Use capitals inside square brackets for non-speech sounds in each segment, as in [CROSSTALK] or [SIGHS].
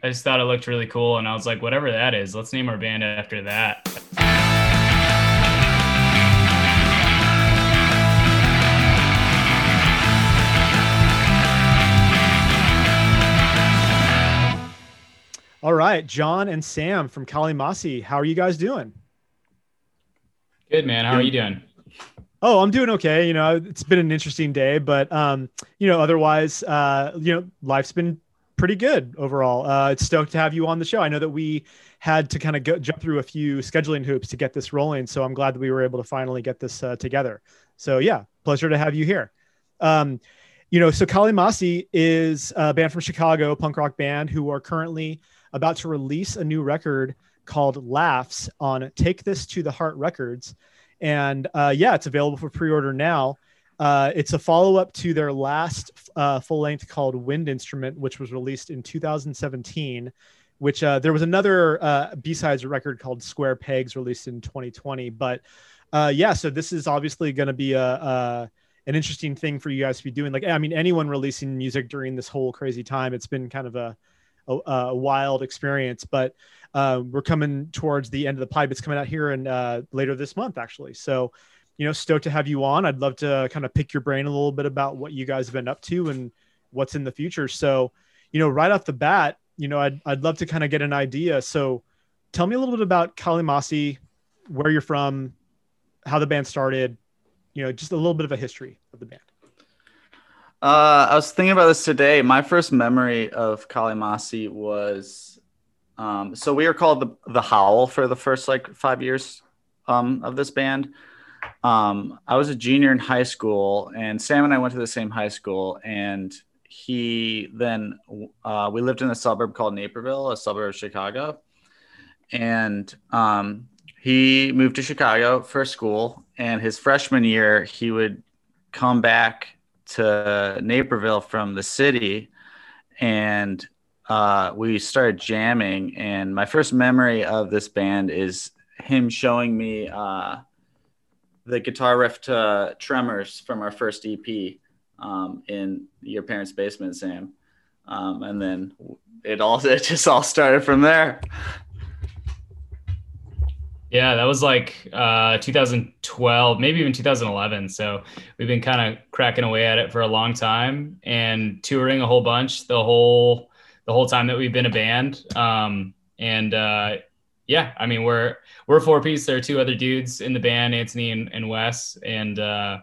I just thought it looked really cool, and I was like, whatever that is, let's name our band after that. All right, John and Sam from Kali Masi, how are you guys doing? Good man. How are you doing? Oh, I'm doing okay. You know, it's been an interesting day, but um, you know, otherwise, uh, you know, life's been pretty good overall. Uh, it's stoked to have you on the show. I know that we had to kind of go, jump through a few scheduling hoops to get this rolling, so I'm glad that we were able to finally get this uh, together. So yeah, pleasure to have you here. Um, you know, so Kali Masi is a band from Chicago, punk rock band who are currently about to release a new record called Laughs on Take This to the Heart Records. And uh, yeah, it's available for pre order now. Uh, it's a follow up to their last uh, full length called Wind Instrument, which was released in 2017. Which uh, there was another uh, B sides record called Square Pegs released in 2020. But uh, yeah, so this is obviously going to be a, a an interesting thing for you guys to be doing. Like, I mean, anyone releasing music during this whole crazy time, it's been kind of a a, a wild experience. But uh, we're coming towards the end of the pipe. It's coming out here and later this month, actually. So, you know, stoked to have you on. I'd love to kind of pick your brain a little bit about what you guys have been up to and what's in the future. So, you know, right off the bat, you know, I'd, I'd love to kind of get an idea. So, tell me a little bit about Kali Masi, where you're from, how the band started, you know, just a little bit of a history of the band. Uh, I was thinking about this today. My first memory of Kali Masi was um, so we were called the the Howl for the first like five years um, of this band. Um, I was a junior in high school, and Sam and I went to the same high school. And he then uh, we lived in a suburb called Naperville, a suburb of Chicago, and um, he moved to Chicago for school. And his freshman year, he would come back to Naperville from the city, and uh, we started jamming. And my first memory of this band is him showing me uh, the guitar riff to Tremors from our first EP um, in your parents' basement, Sam. Um, and then it all [LAUGHS] it just all started from there. Yeah, that was like uh, 2012, maybe even 2011. So we've been kind of cracking away at it for a long time and touring a whole bunch the whole the whole time that we've been a band. Um, and uh, yeah, I mean we're we're four piece. There are two other dudes in the band, Anthony and, and Wes, and uh,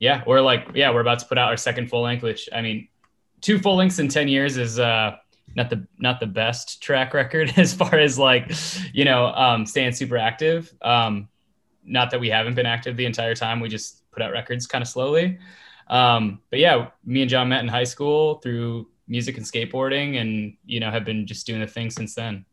yeah, we're like yeah, we're about to put out our second full length. Which I mean, two full lengths in 10 years is uh, not the not the best track record [LAUGHS] as far as like you know um, staying super active. Um, not that we haven't been active the entire time. We just put out records kind of slowly. Um, but yeah, me and John met in high school through music and skateboarding, and you know have been just doing the thing since then.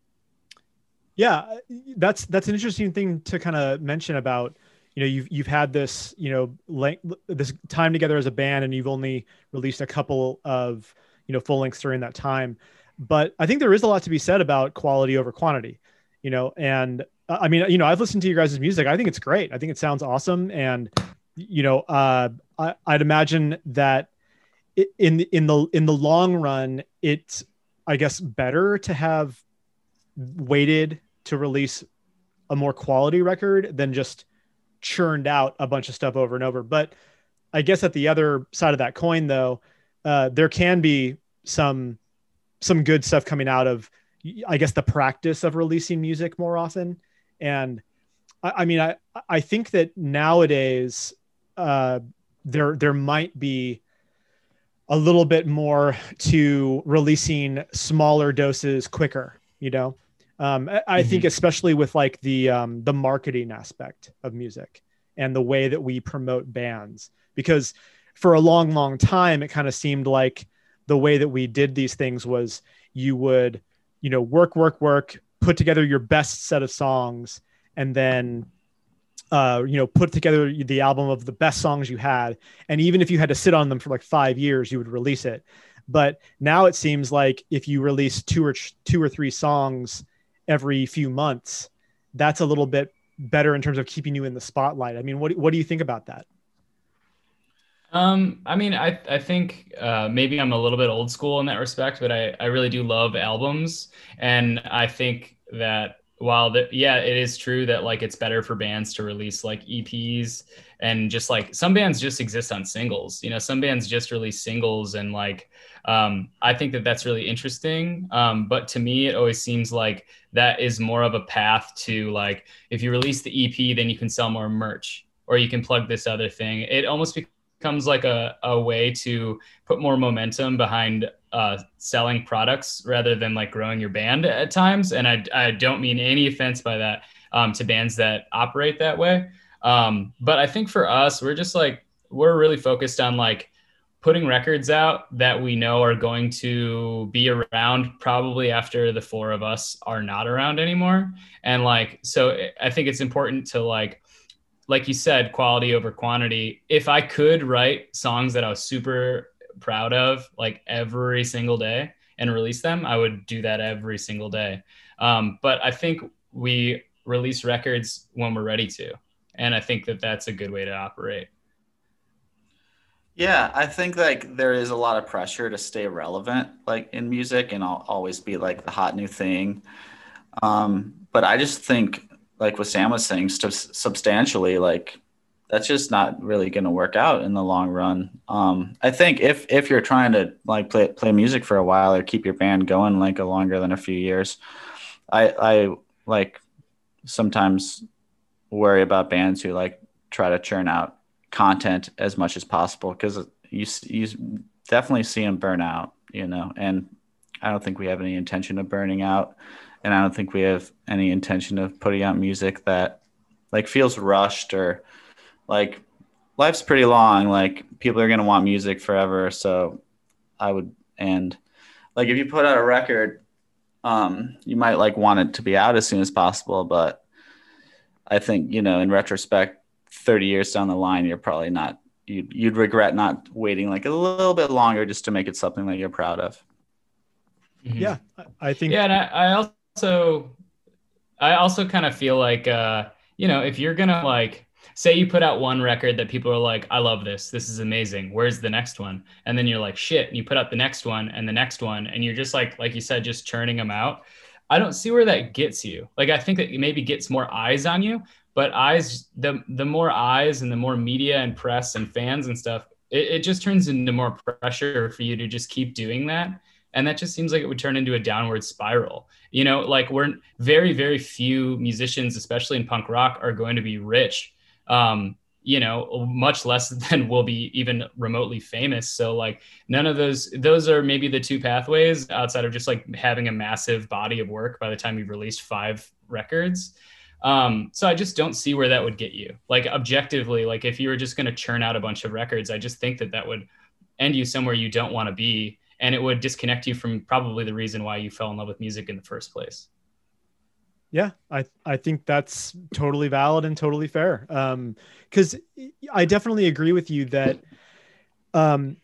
Yeah, that's that's an interesting thing to kind of mention about you know you've you've had this you know length, this time together as a band, and you've only released a couple of you know full lengths during that time but I think there is a lot to be said about quality over quantity, you know. And uh, I mean, you know, I've listened to your guys' music. I think it's great. I think it sounds awesome. And you know, uh, I, I'd imagine that in in the in the long run, it's I guess better to have waited to release a more quality record than just churned out a bunch of stuff over and over. But I guess at the other side of that coin, though, uh, there can be some some good stuff coming out of I guess the practice of releasing music more often. And I, I mean, I I think that nowadays uh, there there might be a little bit more to releasing smaller doses quicker. You know, um, I, I mm-hmm. think especially with like the um, the marketing aspect of music and the way that we promote bands, because for a long, long time it kind of seemed like the way that we did these things was you would, you know, work, work, work, put together your best set of songs, and then uh, you know, put together the album of the best songs you had. And even if you had to sit on them for like five years, you would release it. But now it seems like if you release two or two or three songs every few months, that's a little bit better in terms of keeping you in the spotlight. I mean, what what do you think about that? Um, I mean, I I think uh, maybe I'm a little bit old school in that respect, but I I really do love albums, and I think that while the yeah, it is true that like it's better for bands to release like EPs and just like some bands just exist on singles. You know, some bands just release singles and like um, I think that that's really interesting. Um, but to me, it always seems like that is more of a path to like if you release the EP, then you can sell more merch or you can plug this other thing. It almost becomes like a, a way to put more momentum behind uh, selling products rather than like growing your band at times. And I, I don't mean any offense by that um, to bands that operate that way. Um, but I think for us, we're just like, we're really focused on like putting records out that we know are going to be around probably after the four of us are not around anymore. And like, so I think it's important to like, like you said, quality over quantity. If I could write songs that I was super proud of like every single day and release them, I would do that every single day. Um, but I think we release records when we're ready to. And I think that that's a good way to operate. Yeah, I think like there is a lot of pressure to stay relevant, like in music, and I'll always be like the hot new thing. Um, but I just think, like what Sam was saying, st- substantially, like that's just not really going to work out in the long run. Um, I think if if you're trying to like play play music for a while or keep your band going like a longer than a few years, I I like sometimes worry about bands who like try to churn out content as much as possible because you you definitely see them burn out, you know. And I don't think we have any intention of burning out, and I don't think we have any intention of putting out music that like feels rushed or like life's pretty long. Like people are gonna want music forever, so I would and like if you put out a record, um, you might like want it to be out as soon as possible, but I think you know in retrospect 30 years down the line, you're probably not, you'd, you'd regret not waiting like a little bit longer just to make it something that you're proud of. Mm-hmm. Yeah, I think. Yeah, and I, I also, I also kind of feel like, uh, you know, if you're gonna like, say you put out one record that people are like, I love this, this is amazing. Where's the next one? And then you're like, shit, and you put out the next one and the next one, and you're just like, like you said, just churning them out. I don't see where that gets you. Like, I think that maybe gets more eyes on you, but eyes the the more eyes and the more media and press and fans and stuff it, it just turns into more pressure for you to just keep doing that and that just seems like it would turn into a downward spiral you know like we're very very few musicians especially in punk rock are going to be rich um, you know much less [LAUGHS] than will be even remotely famous so like none of those those are maybe the two pathways outside of just like having a massive body of work by the time you've released five records um, so I just don't see where that would get you. Like objectively, like if you were just going to churn out a bunch of records, I just think that that would end you somewhere you don't want to be, and it would disconnect you from probably the reason why you fell in love with music in the first place. Yeah, I I think that's totally valid and totally fair. Um, because I definitely agree with you that, um,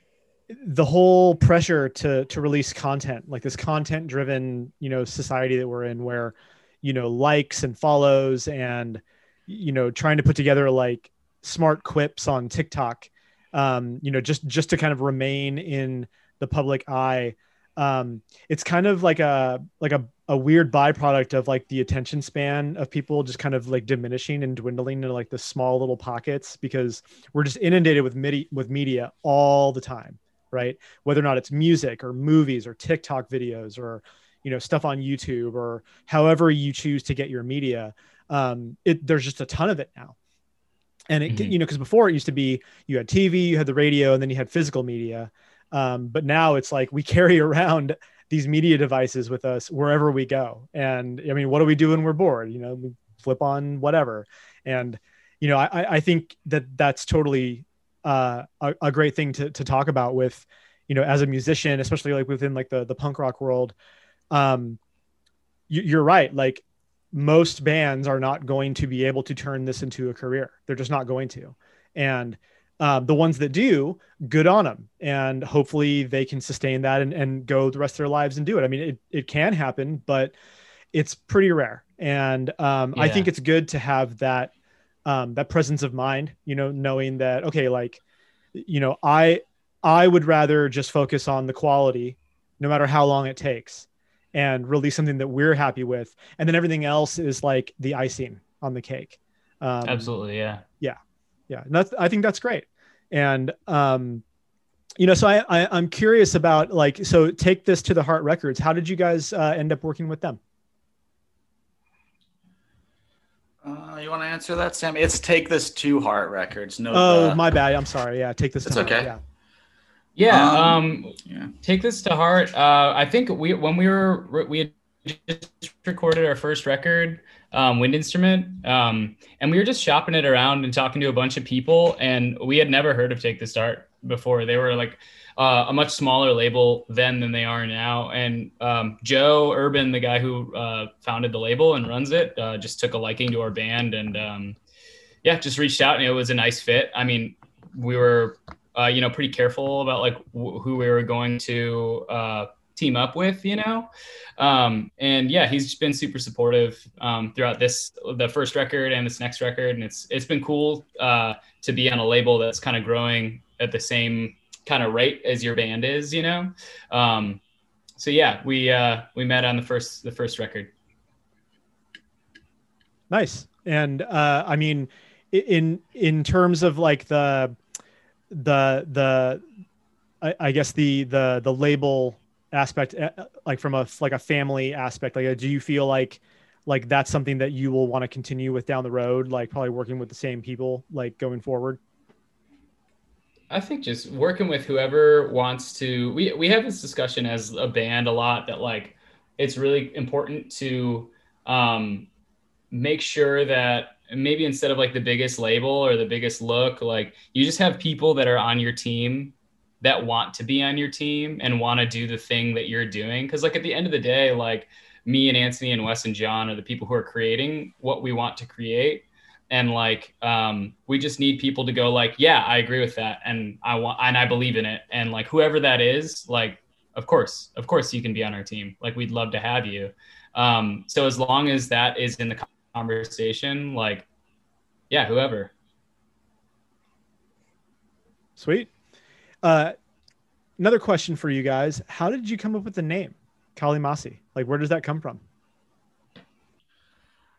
the whole pressure to to release content, like this content driven, you know, society that we're in, where you know likes and follows and you know trying to put together like smart quips on TikTok um, you know just just to kind of remain in the public eye um, it's kind of like a like a, a weird byproduct of like the attention span of people just kind of like diminishing and dwindling into like the small little pockets because we're just inundated with midi- with media all the time right? Whether or not it's music or movies or tiktok videos or you know stuff on youtube or however you choose to get your media um, it, there's just a ton of it now. And it mm-hmm. you know because before it used to be you had tv you had the radio and then you had physical media um, but now it's like we [LAUGHS] carry around these media devices with us wherever we go and i mean what do we do when we're bored you know we flip on whatever and you know i, I think that that's totally uh, a, a great thing to, to talk about with you know as a musician especially like within like the the punk rock world um, you, are right. Like most bands are not going to be able to turn this into a career. They're just not going to. And uh, the ones that do, good on them. And hopefully they can sustain that and, and go the rest of their lives and do it. I mean, it, it can happen, but it's pretty rare. And um, yeah. I think it's good to have that um, that presence of mind, you know, knowing that, okay, like you know, I I would rather just focus on the quality, no matter how long it takes, and release something that we're happy with, and then everything else is like the icing on the cake. Um, Absolutely, yeah, yeah, yeah. And that's I think that's great, and um, you know, so I, I am curious about like so take this to the Heart Records. How did you guys uh, end up working with them? Uh, you want to answer that, Sam? It's take this to Heart Records. No. Oh, my bad. I'm sorry. Yeah, take this. It's okay. yeah. Yeah, um, um, yeah. Take this to heart. Uh, I think we when we were we had just recorded our first record, um, wind instrument, um, and we were just shopping it around and talking to a bunch of people, and we had never heard of Take the Start before. They were like uh, a much smaller label then than they are now. And um, Joe Urban, the guy who uh, founded the label and runs it, uh, just took a liking to our band and um, yeah, just reached out and it was a nice fit. I mean, we were, uh, you know, pretty careful about like who we were going to uh, team up with, you know. Um, and yeah, he's been super supportive um, throughout this, the first record and this next record, and it's it's been cool uh, to be on a label that's kind of growing at the same kind of rate as your band is, you know. Um, so yeah, we uh, we met on the first the first record. Nice, and uh, I mean, in in terms of like the the the I, I guess the the the label aspect, uh, like from a like a family aspect, like do you feel like like that's something that you will want to continue with down the road, like probably working with the same people, like going forward? I think just working with whoever wants to. We we have this discussion as a band a lot that like it's really important to um, make sure that maybe instead of like the biggest label or the biggest look, like you just have people that are on your team that want to be on your team and want to do the thing that you're doing. Because like at the end of the day, like me and Anthony and Wes and John are the people who are creating what we want to create. And like um, we just need people to go like yeah i agree with that and i want and i believe in it. And like whoever that is like of course of course you can be on our team. Like we'd love to have you. Um, so as long as that is in the conversation like yeah whoever. Sweet uh, another question for you guys how did you come up with the name Kali Masi like where does that come from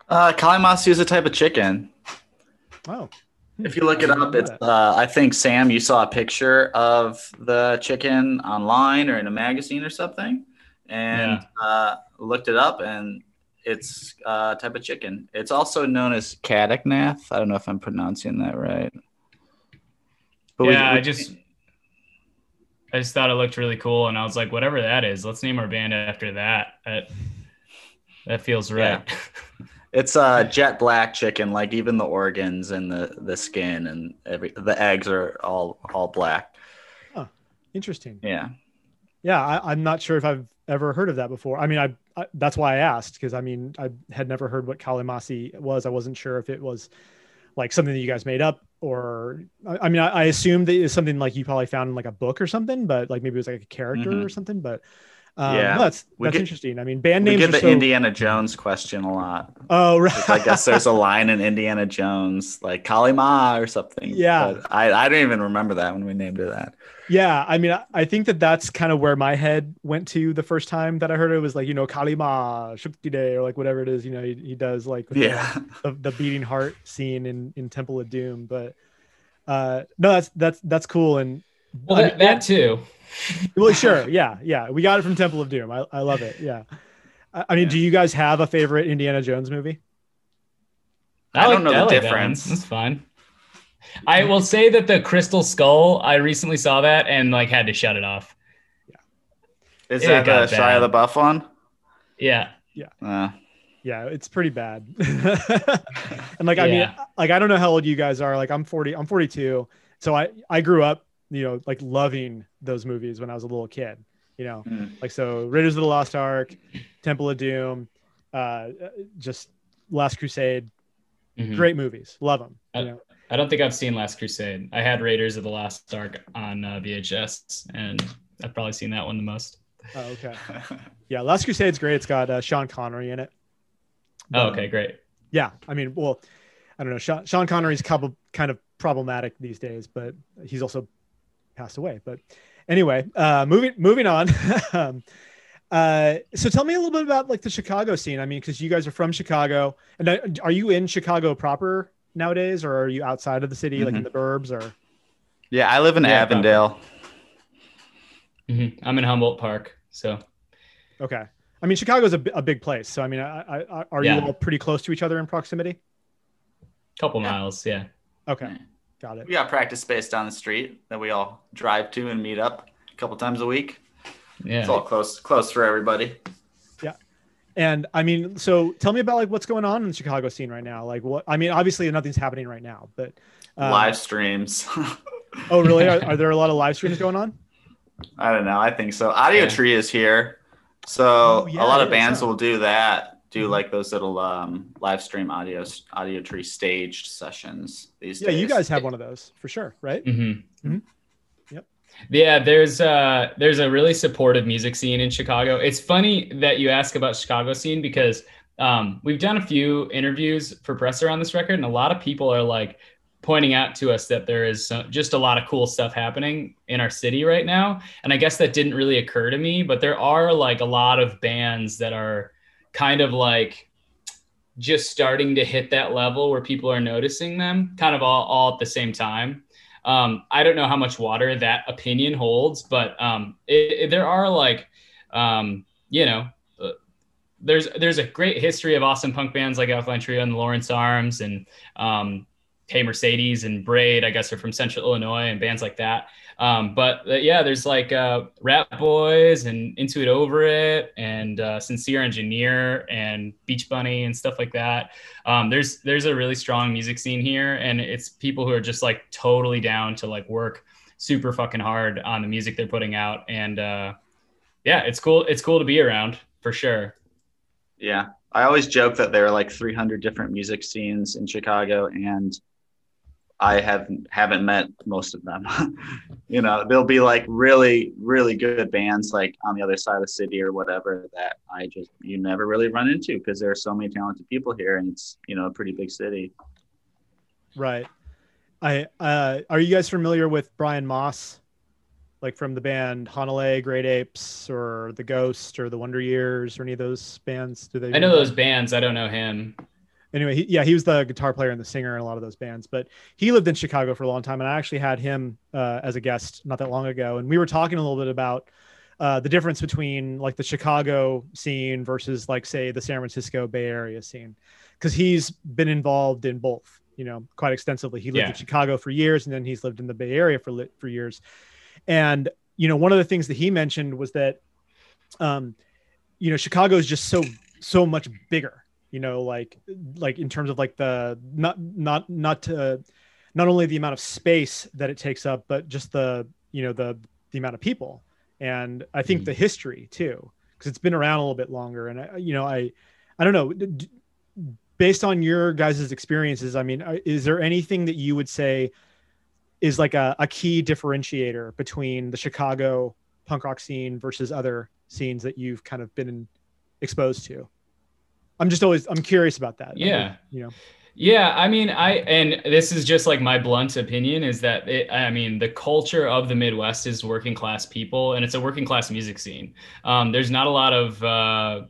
uh, Kali Masi is a type of chicken. Oh. If you look it up, it's. Uh, I think Sam, you saw a picture of the chicken online or in a magazine or something, and yeah. uh, looked it up, and it's uh, a type of chicken. It's also known as Kadaknath. I don't know if I'm pronouncing that right. But yeah, we, we, I just, I just thought it looked really cool, and I was like, whatever that is, let's name our band after that. That, that feels right. Yeah. [LAUGHS] It's uh jet black chicken, like even the organs and the the skin and every the eggs are all all black. Huh. Interesting. Yeah. Yeah, I, am not sure if I've ever heard of that before. I mean, I, I that's why I asked because I mean I had never heard what Kali Masi was. I wasn't sure if it was like something that you guys made up or I, mean I, I assumed that it's something like you probably found in like a book or something, but like maybe it was like a character mm-hmm. or something. But um, yeah, no, that's that's get, interesting. I mean, band names. We get the so... Indiana Jones question a lot. Oh, right. I guess there's a line in Indiana Jones like Kali Ma or something. Yeah, but I I don't even remember that when we named it that. Yeah, I mean, I think that that's kind of where my head went to the first time that I heard it was like you know Kali Ma Shakti De or like whatever it is. You know, he, he does like yeah the, the, the beating heart scene in in Temple of Doom. But uh no, that's that's that's cool and well, that, that too [LAUGHS] well, sure. Yeah. Yeah. We got it from Temple of Doom. I, I love it. Yeah. I, I mean, yeah. do you guys have a favorite Indiana Jones movie? I, I don't know the like difference. That That's fine. I will say that the Crystal Skull, I recently saw that and like had to shut it off. Yeah. Is it that the Shia the Buff one? Yeah. Yeah. Uh. Yeah, it's pretty bad. [LAUGHS] and like, yeah. I mean, like, I don't know how old you guys are. Like, I'm 40, I'm 42. So I, I grew up you know, like loving those movies when I was a little kid. You know, mm. like so Raiders of the Lost Ark, Temple of Doom, uh, just Last Crusade. Mm-hmm. Great movies, love them. I, you know? I don't think I've seen Last Crusade. I had Raiders of the Lost Ark on uh, VHS, and I've probably seen that one the most. Oh, okay. [LAUGHS] yeah, Last Crusade's great. It's got uh, Sean Connery in it. But, oh, okay, great. Yeah, I mean, well, I don't know. Sean, Sean Connery's kind of problematic these days, but he's also passed away. But anyway, uh, moving moving on. [LAUGHS] um, uh, so tell me a little bit about like the Chicago scene. I mean, because you guys are from Chicago, and uh, are you in Chicago proper nowadays, or are you outside of the city, mm-hmm. like in mm-hmm. the burbs, or? Yeah, I live in yeah, Avondale. Mm-hmm. I'm in Humboldt Park, so. Okay, I mean Chicago's a, a big place, so I mean, I, I, are yeah. you all pretty close to each other in proximity? Couple yeah. miles, yeah. Okay, got it. We got practice space down the street that we all drive to and meet up a couple times a week. Yeah, it's all close, close for everybody. Yeah, and I mean, so tell me about like what's going on in the Chicago scene right now. Like, what I mean, obviously nothing's happening right now, but um, live streams. [LAUGHS] oh, really? Are, are, there a lot of live streams going on? I don't know. I think so. Audio yeah. Tree is here, so oh, yeah, a lot of bands will do that. Do mm-hmm. like those little um, live stream audio Audiotree staged sessions these yeah, days. Yeah, you guys have one of those for sure, right? Mm-hmm. Mm-hmm. Yeah, there's uh there's a really supportive music scene in Chicago. It's funny that you ask about Chicago scene because um, we've done a few interviews for Presser on this record, and a lot of people are like pointing out to us that there is just a lot of cool stuff happening in our city right now. And I guess that didn't really occur to me, but there are like a lot of bands that are kind of like just starting to hit that level where people are noticing them kind of all, all at the same time. Um, I don't know how much water that opinion holds, but um, it, it, there are like, um, you know, uh, there's there's a great history of awesome punk bands like Alkaline Trio and Lawrence Arms and um, Hey Mercedes and Braid, I guess, are from Central Illinois and bands like that. Um, but uh, yeah, there's like uh, Ratboys and Into It Over It and uh, Sincere Engineer and Beach Bunny and stuff like that. Um, there's there's a really strong music scene here, and it's people who are just like totally down to like work super fucking hard on the music they're putting out, and uh, yeah, it's cool. It's cool to be around for sure. Yeah, I always joke that there are like 300 different music scenes in Chicago, and I have haven't met most of them. [LAUGHS] you know, there'll be like really, really good bands like on the other side of the city or whatever that I just you never really run into because there are so many talented people here and it's you know a pretty big city. Right. I uh, are you guys familiar with Brian Moss? Like from the band Hanalei, Great Apes, or The Ghost, or The Wonder Years, or any of those bands? Do they? I know those bands. I don't know him anyway, he, yeah, he was the guitar player and the singer in a lot of those bands. But he lived in Chicago for a long time, and I actually had him uh, as a guest not that long ago, and we were talking a little bit about uh, the difference between like the Chicago scene versus like say the San Francisco Bay Area scene, because he's been involved in both, you know, quite extensively. He lived yeah. in Chicago for years, and then he's lived in the Bay Area for for years. And you know, one of the things that he mentioned was that, um, you know, Chicago is just so so much bigger you know like like in terms of like the not not not to not only the amount of space that it takes up but just the you know the the amount of people. And i think mm. the history too because it's been around a little bit longer. And I, you know i i don't know d- based on your guys' experiences i mean uh, is there anything that you would say is like a, a key differentiator between the chicago punk rock scene versus other scenes that you've kind of been exposed to I'm just always I'm curious about that. Yeah. you know. Yeah, I mean, I and this is just like my blunt opinion is that it, I mean the culture of the Midwest is working class people, and it's a working class music scene. Um, there's not a lot of uh,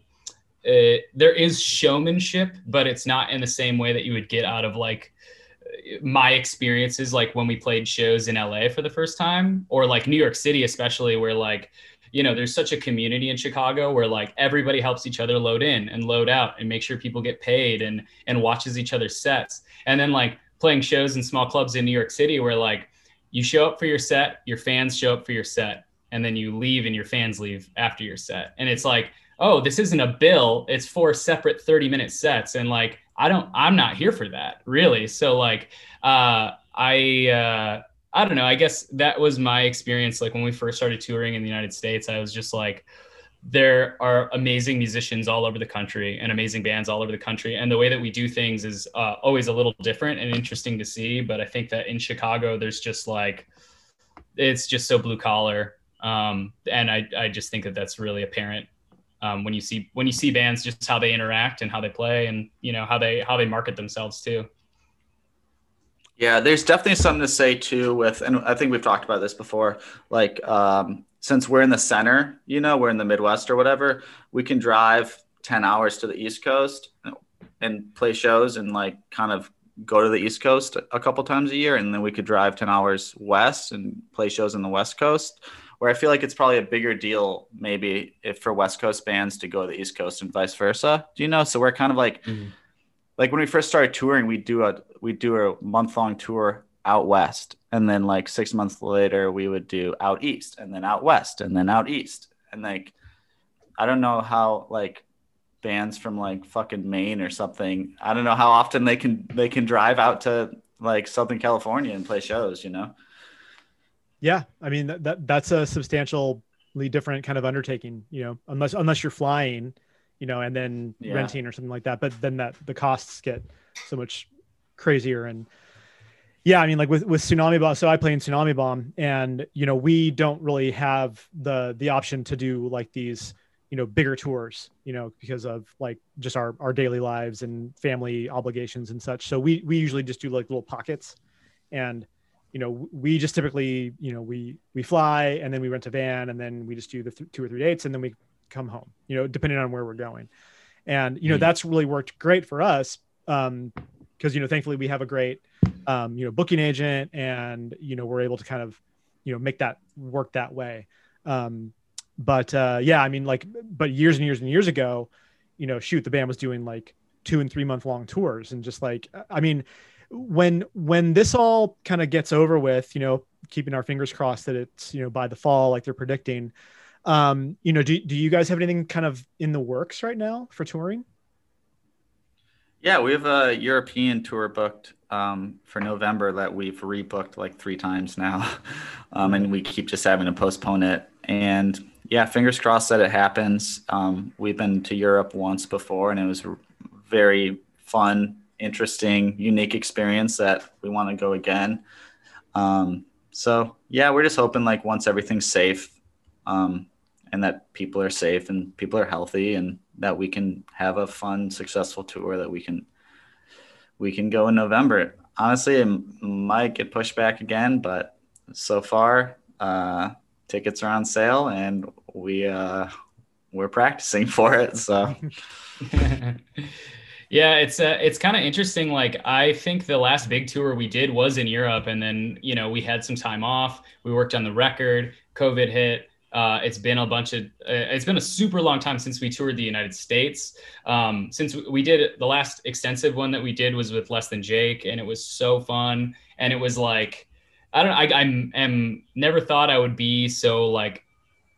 it, there is showmanship, but it's not in the same way that you would get out of like my experiences, like when we played shows in LA for the first time, or like New York City, especially where like you know, there's such a community in Chicago where like everybody helps each other load in and load out and make sure people get paid and and watches each other's sets. And then like playing shows in small clubs in New York City where like you show up for your set, your fans show up for your set, and then you leave and your fans leave after your set. And it's like, oh, this isn't a bill, it's four separate 30 minute sets. And like, I don't, I'm not here for that really. So like, uh, I, uh, I don't know. I guess that was my experience. Like when we first started touring in the United States, I was just like, there are amazing musicians all over the country and amazing bands all over the country. And the way that we do things is uh, always a little different and interesting to see. But I think that in Chicago, there's just like, it's just so blue collar. Um, and I, I just think that that's really apparent um, when you see when you see bands just how they interact and how they play and you know how they how they market themselves too. Yeah, there's definitely something to say too with, and I think we've talked about this before. Like, um, since we're in the center, you know, we're in the Midwest or whatever, we can drive 10 hours to the East Coast and play shows and like kind of go to the East Coast a couple times a year. And then we could drive 10 hours west and play shows in the West Coast. Where I feel like it's probably a bigger deal, maybe if for West Coast bands to go to the East Coast and vice versa. Do you know? So we're kind of like, mm-hmm like when we first started touring, we do a we do a month long tour out west, and then like six months later, we would do out east, and then out west, and then out east, and like I don't know how like bands from like fucking Maine or something. I don't know how often they can they can drive out to like Southern California and play shows. You know. Yeah, I mean that, that that's a substantially different kind of undertaking. You know, unless unless you're flying you know, and then yeah. renting or something like that. But then that the costs get so much crazier and yeah, I mean, like with with Tsunami Bomb. So I play in Tsunami Bomb, and you know, we don't really have the the option to do like these, you know, bigger tours, you know, because of like just our our daily lives and family obligations and such. So we we usually just do like little pockets, and you know, we just typically, you know, we we fly and then we rent a van and then we just do the th- two or three dates and then we come home, you know, depending on where we're going. And, you know, mm-hmm. that's really worked great for us. Um, cause, you know, thankfully we have a great, um, you know, booking agent and, you know, we're able to kind of, you know, make that work that way. Um, but, uh, yeah, I mean, like, but years and years and years ago, you know, shoot, the band was doing like two and three month long tours and just like, I mean, when, when this all kind of gets over with, you know, keeping our fingers crossed that it's, you know, by the fall, like they're predicting, um, you know, do, do you guys have anything kind of in the works right now for touring? Yeah, we have a European tour booked um, for November that we've rebooked like three times now. [LAUGHS] um, and we keep just having to postpone it. And yeah, fingers crossed that it happens. Um, we've been to Europe once before and it was very fun, interesting, unique experience that we want to go again. Um, so yeah, we're just hoping like once everything's safe, um, and that people are safe and people are healthy and that we can have a fun successful tour that we can we can go in november. Honestly it might get pushed back again but so far uh, tickets are on sale and we uh, we're practicing [LAUGHS] for it so. [LAUGHS] Yeah it's uh, it's kind of interesting like i think the last big tour we did was in europe and then you know we had some time off we worked on the record covid hit uh, it's been a bunch of, uh, it's been a super long time since we toured the United States. Um, since we did the last extensive one that we did was with Less Than Jake, and it was so fun. And it was like, I don't know, I, I'm, am never thought I would be so like,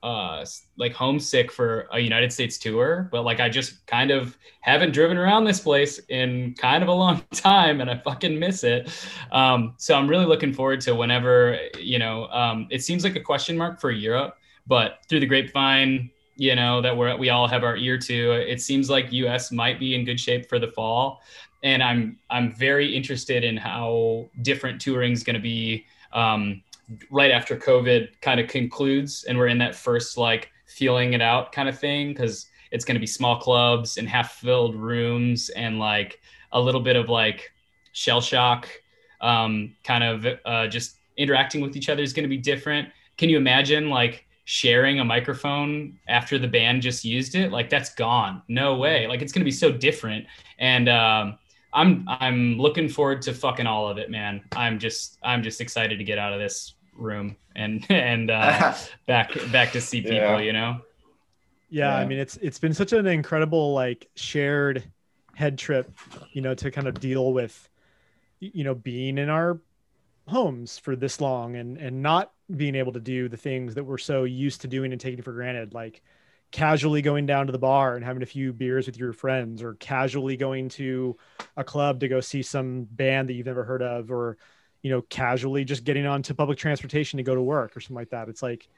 uh, like homesick for a United States tour, but like I just kind of haven't driven around this place in kind of a [LAUGHS] long time, and I fucking miss it. Um, so I'm really looking forward to whenever you know. Um, it seems like a question mark for Europe but through the grapevine, you know that we're we all have our ear to. It seems like US might be in good shape for the fall, and I'm I'm very interested in how different touring is going to be um, right after COVID kind of concludes, and we're in that first like feeling it out kind of thing because it's going to be small clubs and half filled rooms and like a little bit of like shell shock um, kind of uh, just interacting with each other is going to be different can you imagine like sharing a microphone after the band just used it like that's gone. No way. Like it's going to be so different. And um, i'm i'm looking forward to fucking all of it man. I'm just i'm just excited to get out of this room and [LAUGHS] and uh, [LAUGHS] back back to see people yeah. you know? Yeah, yeah. i mean it's it's been such an incredible like shared head trip you know to kind of deal with you know being in our homes for this long and and not being able to do the things that we're so used to doing and taking for granted like casually going down to the bar and having a few beers with your friends or casually going to a club to go see some band that you've never heard of or you know casually just getting onto public transportation to go to work or something like that. It's like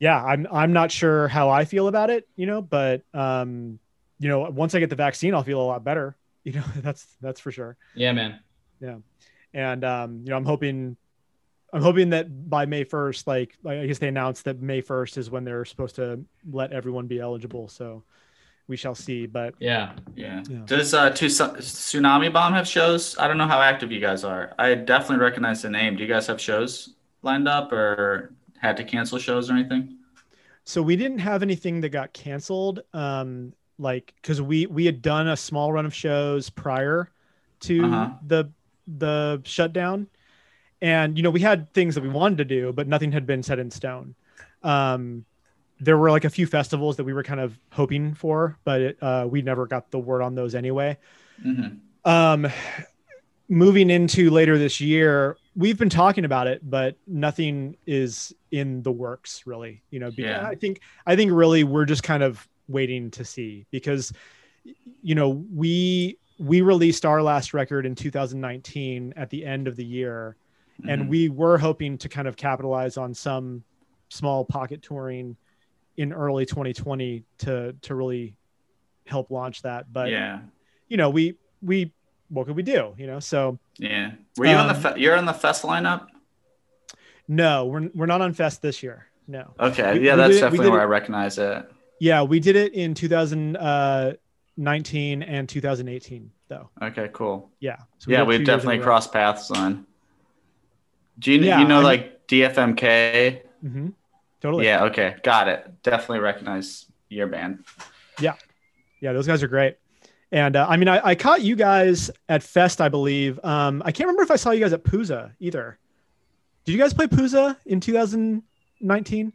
yeah i'm i'm not sure how i feel about it you know but um you know once i get the vaccine i'll feel a lot better. [LAUGHS] You know that's that's for sure. Yeah man. Yeah and um, you know, I'm hoping, I'm hoping that by May 1st, like I guess they announced that May 1st is when they're supposed to let everyone be eligible. So we shall see. But yeah, yeah. yeah. Does uh, Tsunami Bomb have shows? I don't know how active you guys are. I definitely recognize the name. Do you guys have shows lined up or had to cancel shows or anything? So we didn't have anything that got canceled. Um, like because we we had done a small run of shows prior to uh-huh. the the shutdown, and you know we had things that we wanted to do, but nothing had been set in stone. Um, there were like a few festivals that we were kind of hoping for, but it, uh, we never got the word on those anyway. Mm-hmm. Um, moving into later this year, we've been talking about it, but nothing is in the works really. You know, yeah. I think I think really we're just kind of waiting to see because you know we we released our last record in 2019 at the end of the year, mm-hmm. and we were hoping to kind of capitalize on some small pocket touring in early 2020 to to really help launch that. But yeah, you know, we we what could we do? You know, so yeah. Were you um, on the fe- you're on the fest lineup? No, we're we're not on fest this year. No. Okay. We, yeah, we that's definitely where it, I recognize it. Yeah, we did it in 2000 uh, and 2018 though. Okay, cool. Yeah. So yeah, we definitely crossed paths on. Do you, yeah, you know I mean, like DFMK? Mm-hmm. Totally. Yeah. Okay. Got it. Definitely recognize your band. Yeah. Yeah. Those guys are great. And uh, I mean, I, I, caught you guys at Fest, I believe. Um, I can't remember if I saw you guys at Pouzza either. Did you guys play Pouzza in 2019?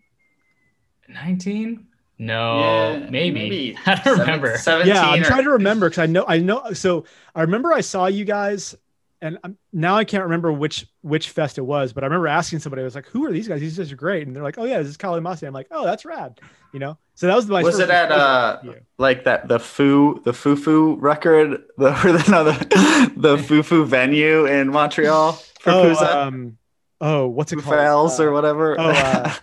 19? No, yeah, maybe. maybe. [LAUGHS] I don't remember. yeah, I'm or... trying to remember because I know I know. So I remember I saw you guys and I'm, now I can't remember which which fest it was, but I remember asking somebody. I was like, "Who are these guys? These guys are great." And they're like, "Oh yeah, this is Kali Masi." I'm like, "Oh, that's rad," you know. So that was my. Was it at uh like that the Foo the Foo Foo record [LAUGHS] the no, the the [LAUGHS] Foo Foo venue in Montreal for oh, um, oh, what's it Foo called? Fails uh, or whatever. Oh, uh,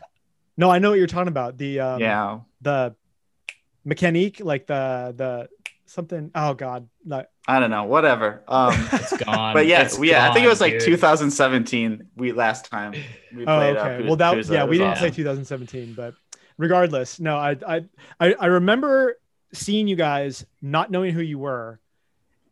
no, I know what you're talking about. The um, yeah the mechanique like the the something. Oh God, like, I don't know. Whatever. Um, [LAUGHS] it's gone. But yeah, it's yeah. Gone, I think it was like dude. 2017. We last time we oh, played. Oh, okay. Uh, well, that yeah, we didn't awesome. say 2017, but regardless, no, I I I remember seeing you guys not knowing who you were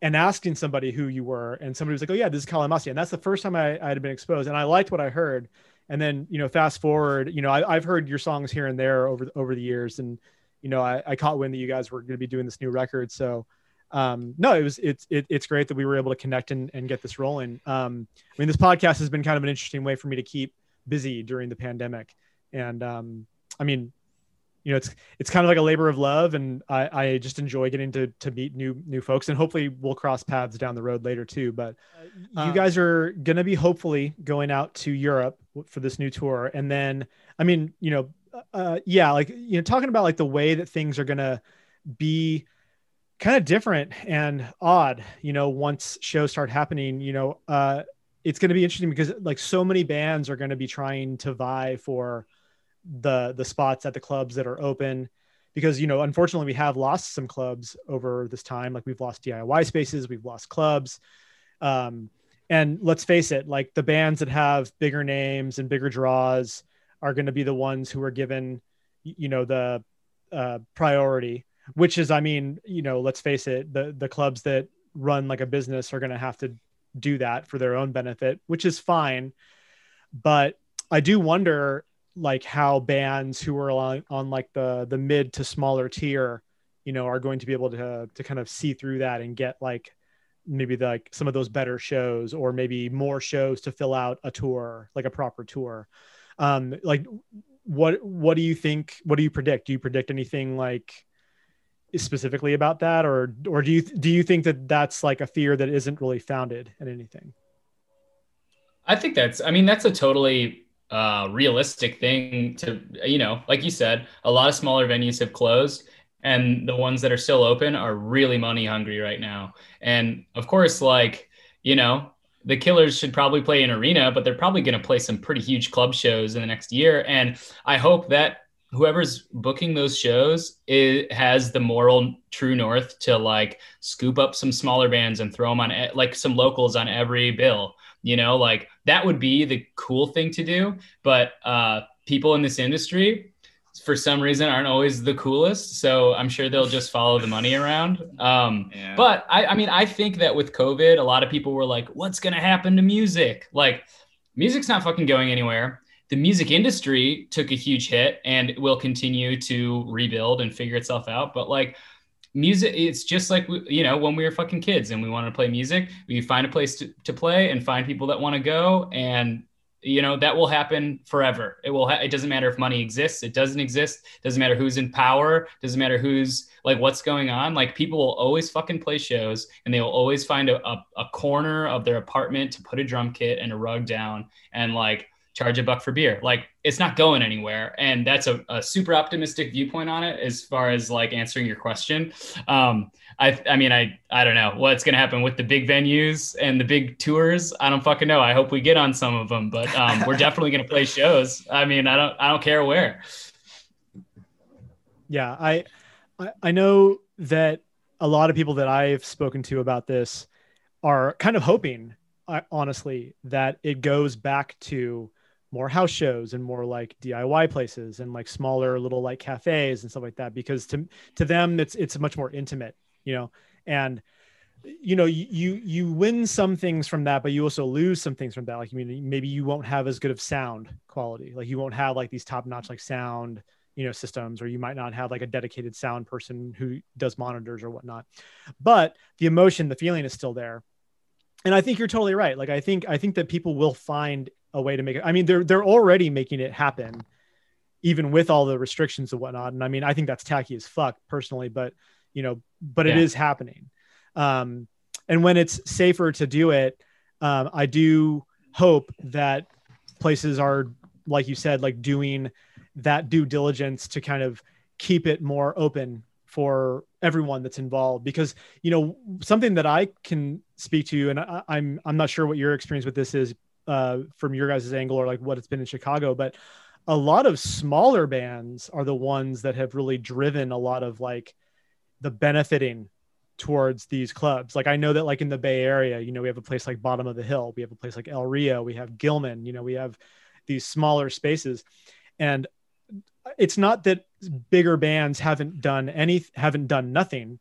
and asking somebody who you were and somebody was like oh yeah this is Kali Masi and that's the first time I, I had been exposed and I liked what I heard and then you know fast forward you know I, have heard your songs here and there over over the years and you know, I, I caught wind that you guys were going to be doing this new record. So, um, no, it was, it's, it, it's great that we were able to connect and, and get this rolling. Um, I mean, this podcast has been kind of an interesting way for me to keep busy during the pandemic. And, um, I mean, you know, it's, it's kind of like a labor of love and I, I just enjoy getting to, to meet new, new folks and hopefully we'll cross paths down the road later too. But uh, you guys are going to be hopefully going out to Europe for this new tour. And then, I mean, you know, uh, yeah, like you know, talking about like the way that things are gonna be kind of different and odd, you know, once shows start happening, you know, uh, it's going to be interesting because like so many bands are going to be trying to vie for the the spots at the clubs that are open because you know unfortunately we have lost some clubs over this time like we've lost diy spaces we've lost clubs um, and let's face it like the bands that have bigger names and bigger draws are going to be the ones who are given, you know, the uh, priority. Which is, I mean, you know, let's face it, the the clubs that run like a business are going to have to do that for their own benefit, which is fine. But I do wonder, like, how bands who are on, on like the the mid to smaller tier, you know, are going to be able to to kind of see through that and get like maybe the, like some of those better shows or maybe more shows to fill out a tour like a proper tour um, like what what do you think? What do you predict? Do you predict anything like specifically about that, or or do you do you think that that's like a fear that isn't really founded in anything? I think that's. I mean, that's a totally uh, realistic thing to you know, like you said, a lot of smaller venues have closed and the ones that are still open are really money hungry right now. And of course, like, you know, the Killers should probably play an arena, but they're probably going to play some pretty huge club shows in the next year. And I hope that whoever's booking those shows it has the moral true north to like scoop up some smaller bands and throw them on like some locals on every bill. You know, like that would be the cool thing to do. But uh, people in this industry for some reason aren't always the coolest. So I'm sure they'll just follow the money around. Um, yeah. But I, I mean, I think that with COVID, a lot of people were like, what's going to happen to music? Like, music's not fucking going anywhere. The music industry took a huge hit and will continue to rebuild and figure itself out. But like, music it's just like you know when we were fucking kids and we wanted to play music we find a place to, to play and find people that want to go and you know that will happen forever. It will ha- it doesn't matter if money exists it doesn't exist doesn't matter who's in power doesn't matter who's like what's going on like people will always fucking play shows and they will always find a, a, a corner of their apartment to put a drum kit and a rug down and like charge a buck for beer. Like it's not going anywhere. And that's a, a super optimistic viewpoint on it as far as like answering your question. Um, I, I mean, I, I don't know what's going to happen with the big venues and the big tours. I don't fucking know. I hope we get on some of them, but um, we're definitely going to play shows. I mean, I don't, I don't care where. Yeah. I, I know that a lot of people that I've spoken to about this are kind of hoping honestly that it goes back to more house shows and more like DIY places and like smaller little like cafes and stuff like that because to to them it's it's much more intimate, you know. And you know, you you win some things from that, but you also lose some things from that. Like, I mean, maybe you won't have as good of sound quality. Like, you won't have like these top notch like sound, you know, systems, or you might not have like a dedicated sound person who does monitors or whatnot. But the emotion, the feeling is still there. And I think you're totally right. Like, I think I think that people will find a way to make it. I mean, they're they're already making it happen, even with all the restrictions and whatnot. And I mean, I think that's tacky as fuck personally, but you know, but yeah. it is happening. Um, and when it's safer to do it, um, I do hope that places are, like you said, like doing that due diligence to kind of keep it more open for everyone that's involved because you know something that i can speak to and I, I'm, I'm not sure what your experience with this is uh, from your guys' angle or like what it's been in Chicago, but a lot of smaller bands are the ones that have really driven a lot of like the benefiting towards these clubs. Like I know that like in the Bay Area, you know, we have a place like Bottom of the Hill, we have a place like El Rio, we have Gilman, you know, we have these smaller spaces. And it's not that bigger bands haven't done any haven't done nothing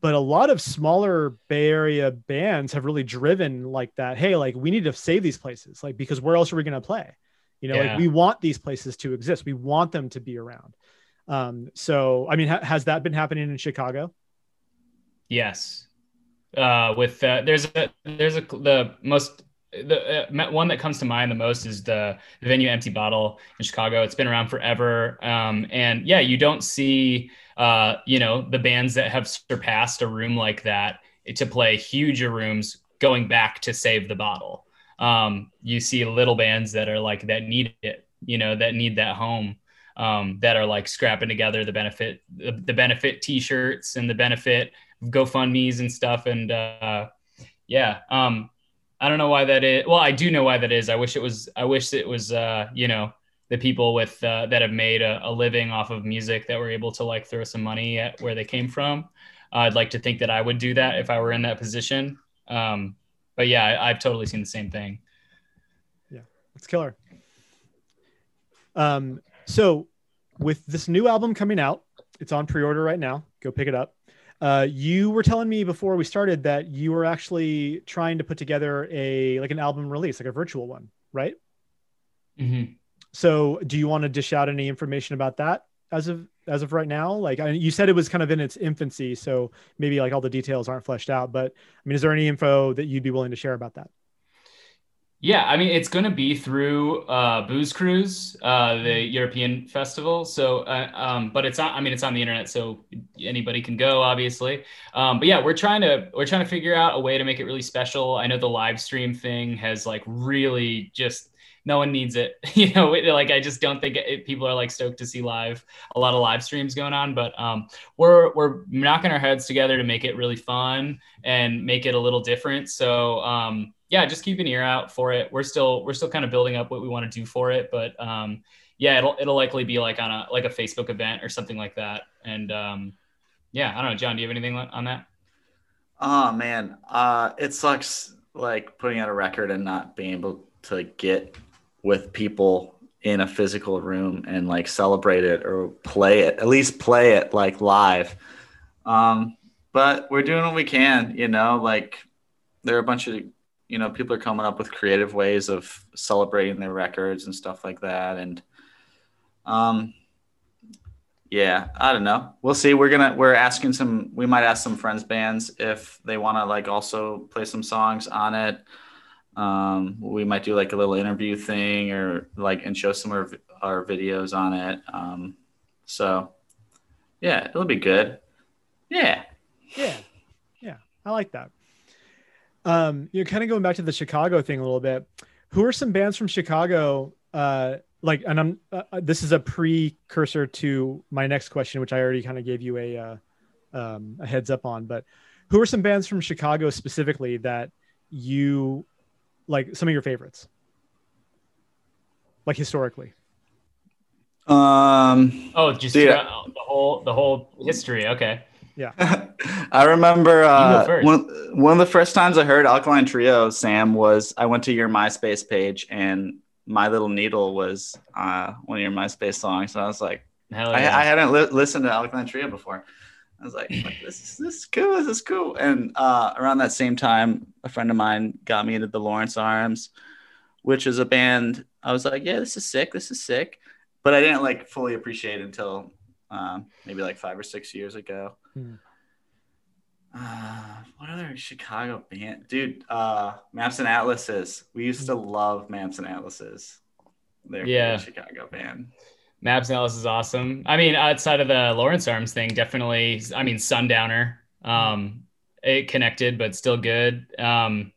but a lot of smaller bay area bands have really driven like that hey like we need to save these places like because where else are we going to play? You know yeah. like we want these places to exist. We want them to be around. Um so i mean ha- has that been happening in chicago? Yes. Uh with uh, there's a there's a the most the uh, one that comes to mind the most is the, the venue empty bottle in chicago it's been around forever um and yeah you don't see uh, you know, the bands that have surpassed a room like that to play huger rooms going back to save the bottle. Um, you see little bands that are like that need it, you know, that need that home, um, that are like scrapping together the benefit, the, the benefit T-shirts and the benefit GoFundmes and stuff. And uh, yeah, um, I don't know why that is. Well, I do know why that is. I wish it was. I wish it was. Uh, you know, the people with uh, that have made a, a, living off of music that were able to like throw some money at where they came from. Uh, I'd like to think that I would do that if I were in that position. Um, but yeah, I, have totally seen the same thing. Yeah, it's killer. Um, so with this new album coming out, it's on pre-order right now. Go pick it up. Uh, you were telling me before we started that you were actually trying to put together a like an album release, like a virtual one, right? Mm-hmm. So, do you want to dish out any information about that as of as of right now? Like I, you said, it was kind of in its infancy, so maybe like all the details aren't fleshed out. But I mean, is there any info that you'd be willing to share about that? Yeah, I mean, it's going to be through uh, Booze Cruise, uh, the mm-hmm. European festival. So, uh, um, but it's not. I mean, it's on the internet, so anybody can go, obviously. Um, but yeah, we're trying to we're trying to figure out a way to make it really special. I know the live stream thing has like really just no one needs it. [LAUGHS] you know, like I just don't think it, people are like stoked to see live a lot of live streams going on. But um, we're we're knocking our heads together to make it really fun and make it a little different. So um, yeah, just keep an ear out for it. We're still we're still kind of building up what we want to do for it, but um, yeah, it'll it'll likely be like on a like a Facebook event or something like that. And um, yeah, I don't know, John. Do you have anything on that? Oh man, uh, it sucks like putting out a record and not being able to get with people in a physical room and like celebrate it or play it, at least play it like live. Um, but we're doing what we can, you know, like there are a bunch of, you know, people are coming up with creative ways of celebrating their records and stuff like that. And, um, yeah, I don't know. We'll see. We're gonna we're asking some. We might ask some friends bands if they want to like also play some songs on it. Um, we might do like a little interview thing or like and show some of our, our videos on it. Um, so yeah, it'll be good. Yeah. Yeah. Yeah. I like that. Um, you know, kind of going back to the Chicago thing a little bit. Who are some bands from Chicago? Uh, like, and I'm. Uh, uh this is a precursor to my next question, which I already kind of gave you a uh, um, a heads up on. But who are some bands from Chicago specifically that you like some of your favorites like historically um oh just dude, the whole the whole history okay yeah [LAUGHS] i remember uh, one, one of the first times i heard alkaline trio sam was i went to your myspace page and my little needle was uh, one of your myspace songs and i was like yeah. I, I, hadn't li- listened to alkaline trio before I was like, this is this is cool. This is cool. And uh, around that same time, a friend of mine got me into the Lawrence Arms, which is a band. I was like, yeah, this is sick. This is sick. But I didn't like fully appreciate until um, maybe like five or six years ago. Hmm. Uh, what other Chicago band, dude? Uh, Maps and Atlases. We used to love Maps and Atlases. They're yeah, Chicago band. Maps and Atlases is awesome. I mean, outside of the Lawrence Arms thing, definitely. I mean, Sundowner, um, it connected, but still good. Um,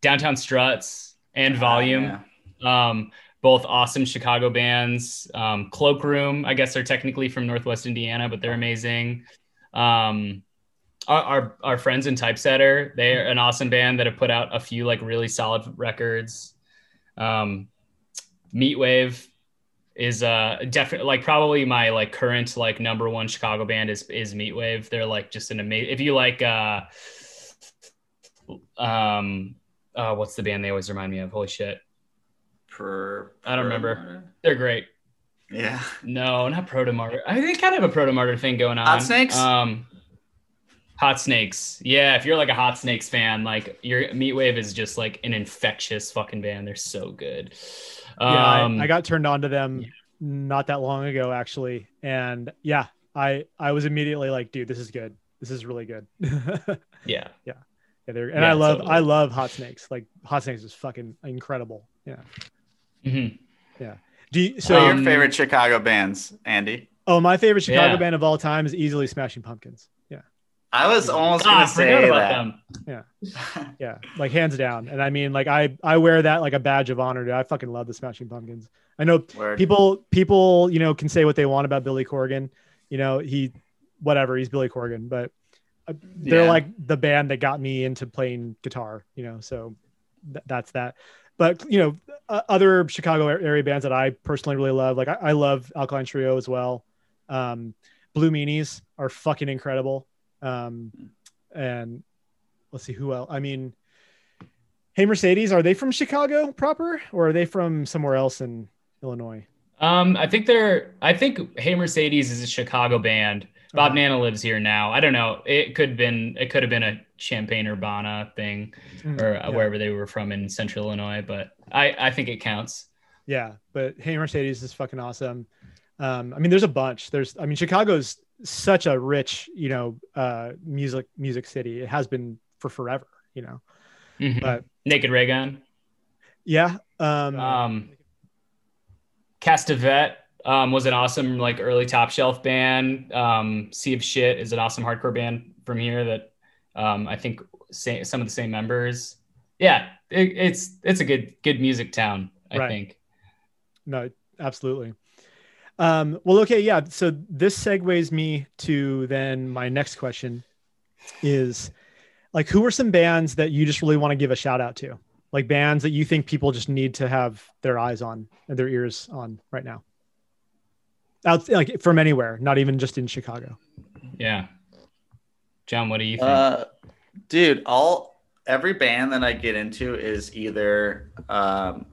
Downtown Struts and ah, Volume, yeah. um, both awesome Chicago bands. Um, Cloakroom, I guess they're technically from Northwest Indiana, but they're amazing. Um, our, our, our friends in Typesetter, they're an awesome band that have put out a few like really solid records. Um, Meatwave, is uh definitely like probably my like current like number one Chicago band is is Meatwave. They're like just an amazing. If you like uh um uh what's the band they always remind me of? Holy shit. Per, I don't remember. They're great. Yeah. No, not Protomartyr. I think kind of a Protomartyr thing going on. Hot Snakes. Um, Hot Snakes. Yeah, if you're like a Hot Snakes fan, like your Meatwave is just like an infectious fucking band. They're so good. Um, yeah, I, um, I, got turned on to them yeah. not that long ago, actually, and yeah, I I was immediately like, dude, this is good. This is really good. [LAUGHS] yeah, yeah, yeah. They're, and yeah, I love totally. I love Hot Snakes. Like Hot Snakes is fucking incredible. Yeah. Mm-hmm. Yeah. Do you, so um, your favorite Chicago bands, Andy? Oh, my favorite Chicago band of all time is easily Smashing Pumpkins. I was almost gonna say that. Them. Yeah, [LAUGHS] yeah, like hands down. And I mean, like I I wear that like a badge of honor. Dude. I fucking love the Smashing Pumpkins. I know Word. people people you know can say what they want about Billy Corgan. You know he whatever he's Billy Corgan, but uh, they're yeah. like the band that got me into playing guitar. You know, so th- that's that. But you know, uh, other Chicago area bands that I personally really love, like I, I love Alkaline Trio as well. Um, Blue Meanies are fucking incredible. Um, and let's see who else. I mean, Hey Mercedes, are they from Chicago proper, or are they from somewhere else in Illinois? Um, I think they're. I think Hey Mercedes is a Chicago band. Bob okay. Nanna lives here now. I don't know. It could have been. It could have been a Champaign Urbana thing, mm, or yeah. wherever they were from in Central Illinois. But I, I think it counts. Yeah, but Hey Mercedes is fucking awesome. Um, I mean, there's a bunch. There's. I mean, Chicago's such a rich, you know, uh, music music city. It has been for forever, you know. Mm-hmm. But Naked Raygun. Yeah. Um, um Castevet um, was an awesome like early top shelf band. Um, sea of Shit is an awesome hardcore band from here that um, I think some of the same members. Yeah, it, it's it's a good good music town. I right. think. No, absolutely. Um, well, okay, yeah. So this segues me to then my next question is like, who are some bands that you just really want to give a shout out to? Like bands that you think people just need to have their eyes on and their ears on right now. Out like from anywhere, not even just in Chicago. Yeah. John, what do you think? Uh, dude, all every band that I get into is either um,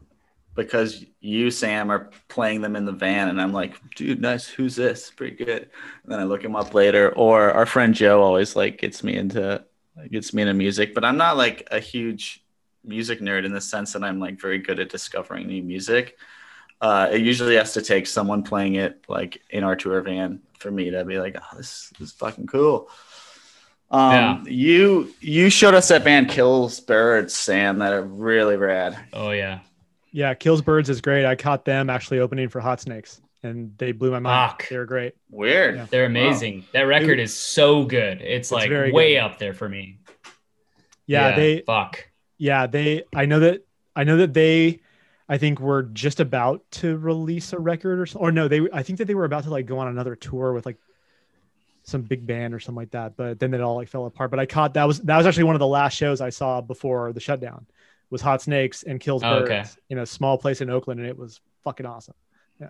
because you, Sam, are playing them in the van, and I'm like, dude, nice. Who's this? Pretty good. And then I look him up later. Or our friend Joe always like gets me into gets me into music, but I'm not like a huge music nerd in the sense that I'm like very good at discovering new music. Uh, it usually has to take someone playing it like in our tour van for me to be like, oh, this, this is fucking cool. Um, yeah. you you showed us that band Kills Birds, Sam, that are really rad. Oh yeah, yeah. Kills Birds is great. I caught them actually opening for Hot Snakes, and they blew my mind. Fuck. They were great. Weird. Yeah. They're amazing. Wow. That record is so good. It's, it's like way good. up there for me. Yeah, yeah, they fuck. Yeah, they. I know that. I know that they. I think were just about to release a record or or no, they. I think that they were about to like go on another tour with like some big band or something like that. But then it all like fell apart. But I caught that was that was actually one of the last shows I saw before the shutdown. Was Hot Snakes and Kills oh, Birds okay. in a small place in Oakland, and it was fucking awesome. Yeah.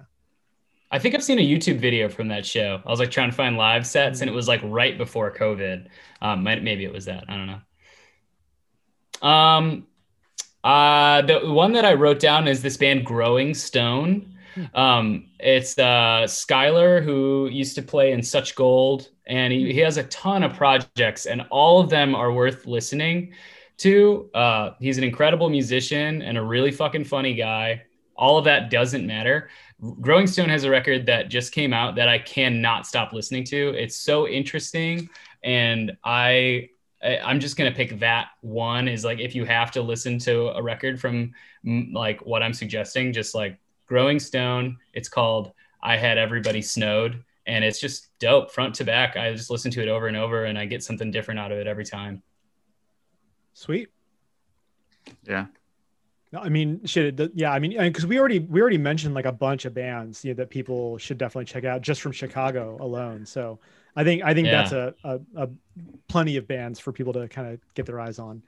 I think I've seen a YouTube video from that show. I was like trying to find live sets, mm-hmm. and it was like right before COVID. Um, maybe it was that. I don't know. Um, uh, the one that I wrote down is this band Growing Stone. Um, it's uh, Skylar who used to play in Such Gold, and he, he has a ton of projects, and all of them are worth listening to. Uh, he's an incredible musician and a really fucking funny guy. All of that doesn't matter. Growing Stone has a record that just came out that I cannot stop listening to. It's so interesting, and I I'm just gonna pick that one. Is like if you have to listen to a record from like what I'm suggesting, just like Growing Stone. It's called I Had Everybody Snowed. And it's just dope front to back. I just listen to it over and over and I get something different out of it every time. Sweet. Yeah. I mean, shit. Yeah, I mean, because we already we already mentioned like a bunch of bands you know, that people should definitely check out just from Chicago alone. So I think I think yeah. that's a, a, a plenty of bands for people to kind of get their eyes on.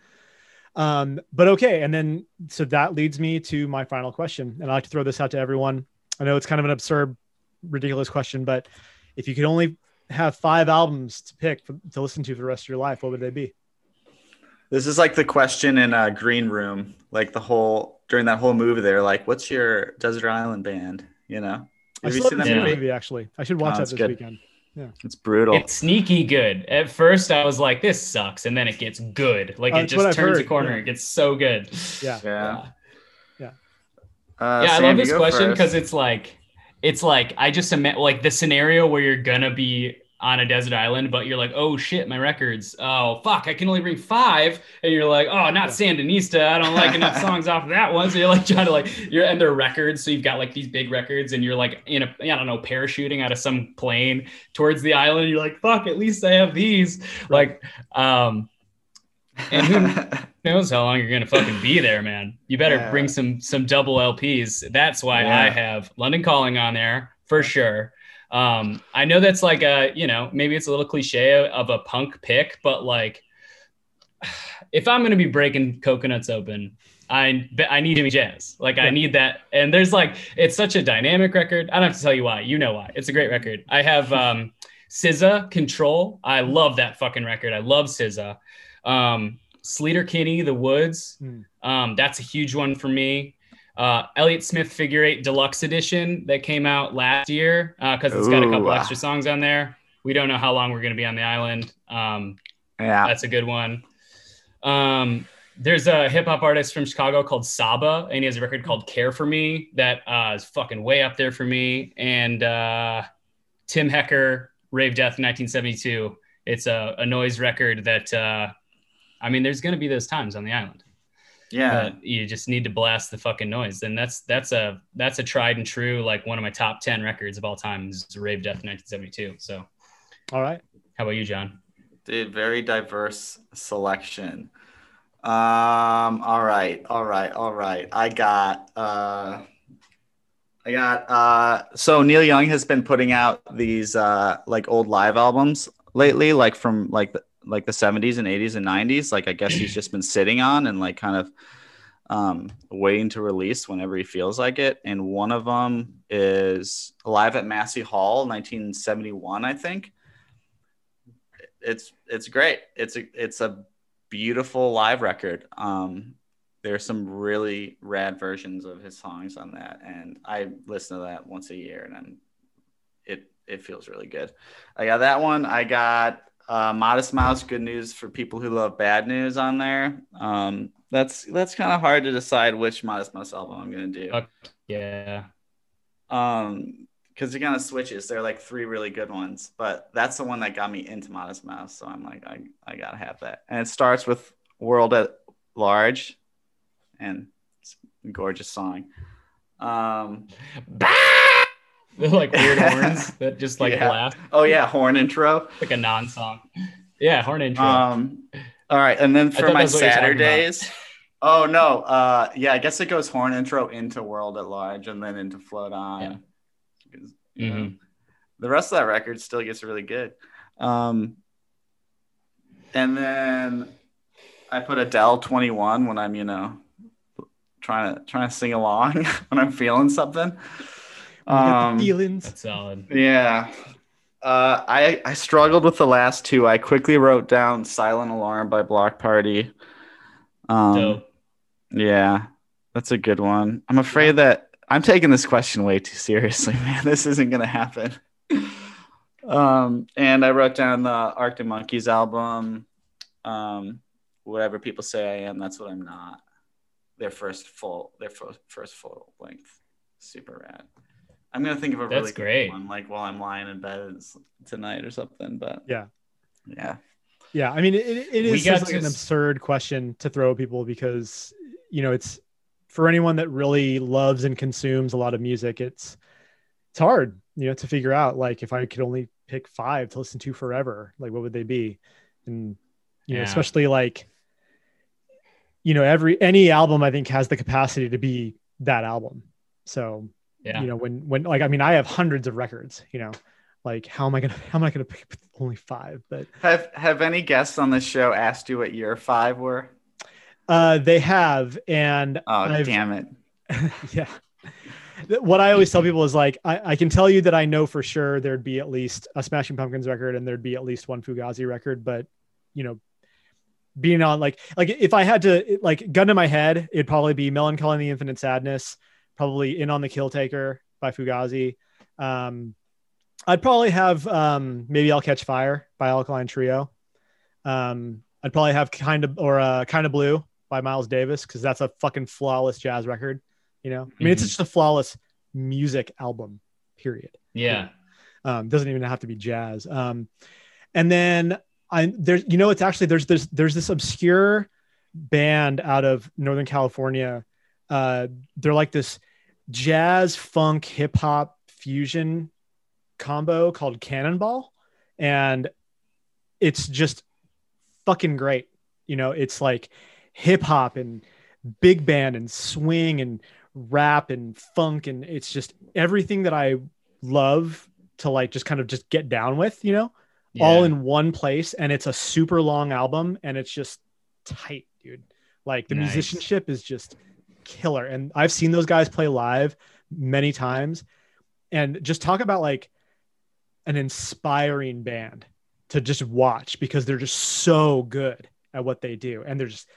Um, but okay, and then so that leads me to my final question, and I like to throw this out to everyone. I know it's kind of an absurd, ridiculous question, but if you could only have five albums to pick for, to listen to for the rest of your life, what would they be? This is like the question in a green room, like the whole during that whole movie. They're like, "What's your desert island band?" You know, have I you seen that movie? movie? Actually, I should watch oh, that this good. weekend. Yeah. It's brutal. It's sneaky good. At first, I was like, "This sucks," and then it gets good. Like it just turns a corner. Yeah. It gets so good. Yeah. Yeah. Yeah. Uh, yeah, Sam, I love this question because it's like, it's like I just imagine like the scenario where you're gonna be on a desert island, but you're like, oh shit, my records. Oh fuck, I can only bring five. And you're like, oh, not Sandinista. I don't like enough [LAUGHS] songs off of that one. So you're like [LAUGHS] trying to like you're and they're records. So you've got like these big records and you're like in a I don't know, parachuting out of some plane towards the island. you're like, fuck, at least I have these. Like, um and who [LAUGHS] knows how long you're gonna fucking be there, man. You better yeah. bring some some double LPs. That's why yeah. I have London Calling on there for sure. Um, I know that's like a, you know, maybe it's a little cliche of a punk pick, but like, [SIGHS] if I'm going to be breaking coconuts open, I I need Jimmy Jazz. Like yeah. I need that. And there's like it's such a dynamic record. I don't have to tell you why. You know why. It's a great record. I have [LAUGHS] um SZA Control. I love that fucking record. I love SZA. Um Sleater-Kinney, The Woods. Mm. Um, that's a huge one for me uh, Elliott Smith Figure Eight Deluxe Edition that came out last year because uh, it's got a couple extra songs on there. We don't know how long we're going to be on the island. Um, yeah, that's a good one. Um, there's a hip hop artist from Chicago called Saba, and he has a record called Care for Me that uh, is fucking way up there for me. And uh, Tim Hecker, Rave Death 1972. It's a, a noise record that, uh, I mean, there's going to be those times on the island. Yeah. But you just need to blast the fucking noise. And that's that's a that's a tried and true, like one of my top 10 records of all time is Rave Death 1972. So all right. How about you, John? Dude, very diverse selection. Um, all right, all right, all right. I got uh I got uh so Neil Young has been putting out these uh like old live albums lately, like from like the like the 70s and 80s and 90s like i guess he's just been sitting on and like kind of um, waiting to release whenever he feels like it and one of them is live at massey hall 1971 i think it's it's great it's a it's a beautiful live record um, there's some really rad versions of his songs on that, and I listen to that once a year, and then it it feels really good. I got that one. I got uh, Modest Mouse, Good News for people who love bad news on there. Um, that's that's kind of hard to decide which Modest Mouse album I'm gonna do. yeah. Um, because it kind of switches. There are like three really good ones, but that's the one that got me into Modest Mouse. So I'm like, I, I gotta have that. And it starts with World at Large, and it's a gorgeous song. Um, [LAUGHS] They're like weird horns [LAUGHS] that just like Yeah. laugh oh yeah, horn intro. like a non-song. Yeah, horn intro. Um, all right, and then for my that's what you're talking about. Saturdays. Oh no, uh, yeah, I guess it goes horn intro into World at Large and then into Float On. Yeah. 'Cause, you know, Mhm. The rest of that record still gets really good. Um, and then I put Adele 21 when I'm, you know, trying to trying to sing along [LAUGHS] when I'm feeling something. You Um, the feelings. That's solid. yeah. Uh, I I struggled with the last two. I quickly wrote down "Silent Alarm" by Bloc Party. Um, Dope. yeah, that's a good one. I'm afraid that I'm taking this question way too seriously, [LAUGHS] man. This isn't gonna happen. um, and I wrote down the Arctic Monkeys album. Um, whatever people say I am, that's what I'm not. Their first full, their first first full length, super rad. I'm gonna think of a That's really good great. one, like while I'm lying in bed tonight or something. But Yeah. yeah, Yeah, I mean, it, it We is got just like an s- absurd question to throw at people because you know it's for anyone that really loves and consumes a lot of music. It's it's hard, you know, to figure out like if I could only pick five to listen to forever, like what would they be? And you know, Yeah. especially like you know, every any album I think has the capacity to be that album. So Yeah. you know, when when like I mean, I have hundreds of records. You know, like how am I gonna [LAUGHS] how am I gonna pick only five? But have have any guests on this show asked you what your five were? Uh, they have, and Oh I've- damn it! [LAUGHS] yeah. What I always tell people is like, I, I can tell you that I know for sure there'd be at least a Smashing Pumpkins record and there'd be at least one Fugazi record, but you know, being on like, like if I had to like gun to my head, it'd probably be Melancholy and the Infinite Sadness, probably In on the Kill Taker by Fugazi. Um, I'd probably have um, maybe I'll Catch Fire by Alkaline Trio. Um, I'd probably have kind of or uh, kind of Blue by Miles Davis because that's a fucking flawless jazz record. You know, I mean, it's Mhm. just a flawless music album. Period. Yeah. Um, doesn't even have to be jazz. Um, and then I there's you know it's actually there's this there's this obscure band out of Northern California. Uh, they're like this jazz funk hip hop fusion combo called Cannonball, and it's just fucking great. You know, it's like hip hop and big band and swing and rap and funk and it's just everything that I love to like just kind of just get down with, you know, all in one place. And it's a super long album and it's just tight, dude. Like the Nice. musicianship is just killer. And I've seen those guys play live many times and just talk about like an inspiring band to just watch because they're just so good at what they do. And they're just,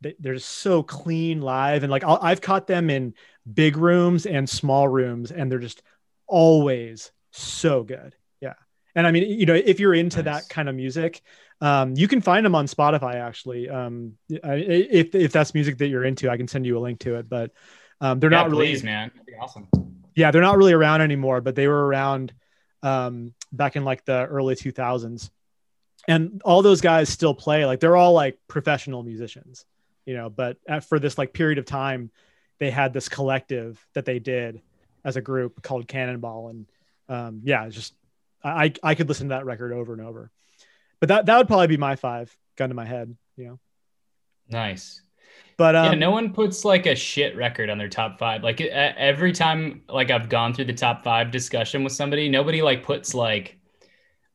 they- they're just so clean live. And like I'll, I've caught them in big rooms and small rooms and they're just always so good. Yeah. And I mean, you know, if you're into Nice. that kind of music, um, you can find them on Spotify actually. Um, I- if, if that's music that you're into, I can send you a link to it, but um, they're yeah, not really, please, man. That'd be awesome. yeah, they're not really around anymore, but they were around um, back in like the early 2000s. And all those guys still play. Like they're all like professional musicians, you know, but at, for this like period of time, they had this collective that they did as a group called Cannonball. And um, yeah, it's just, I, I could listen to that record over and over. But that, that would probably be my five gun to my head, you know. Nice. But um, yeah, no one puts like a shit record on their top five. Like every time, like I've gone through the top five discussion with somebody, nobody like puts like,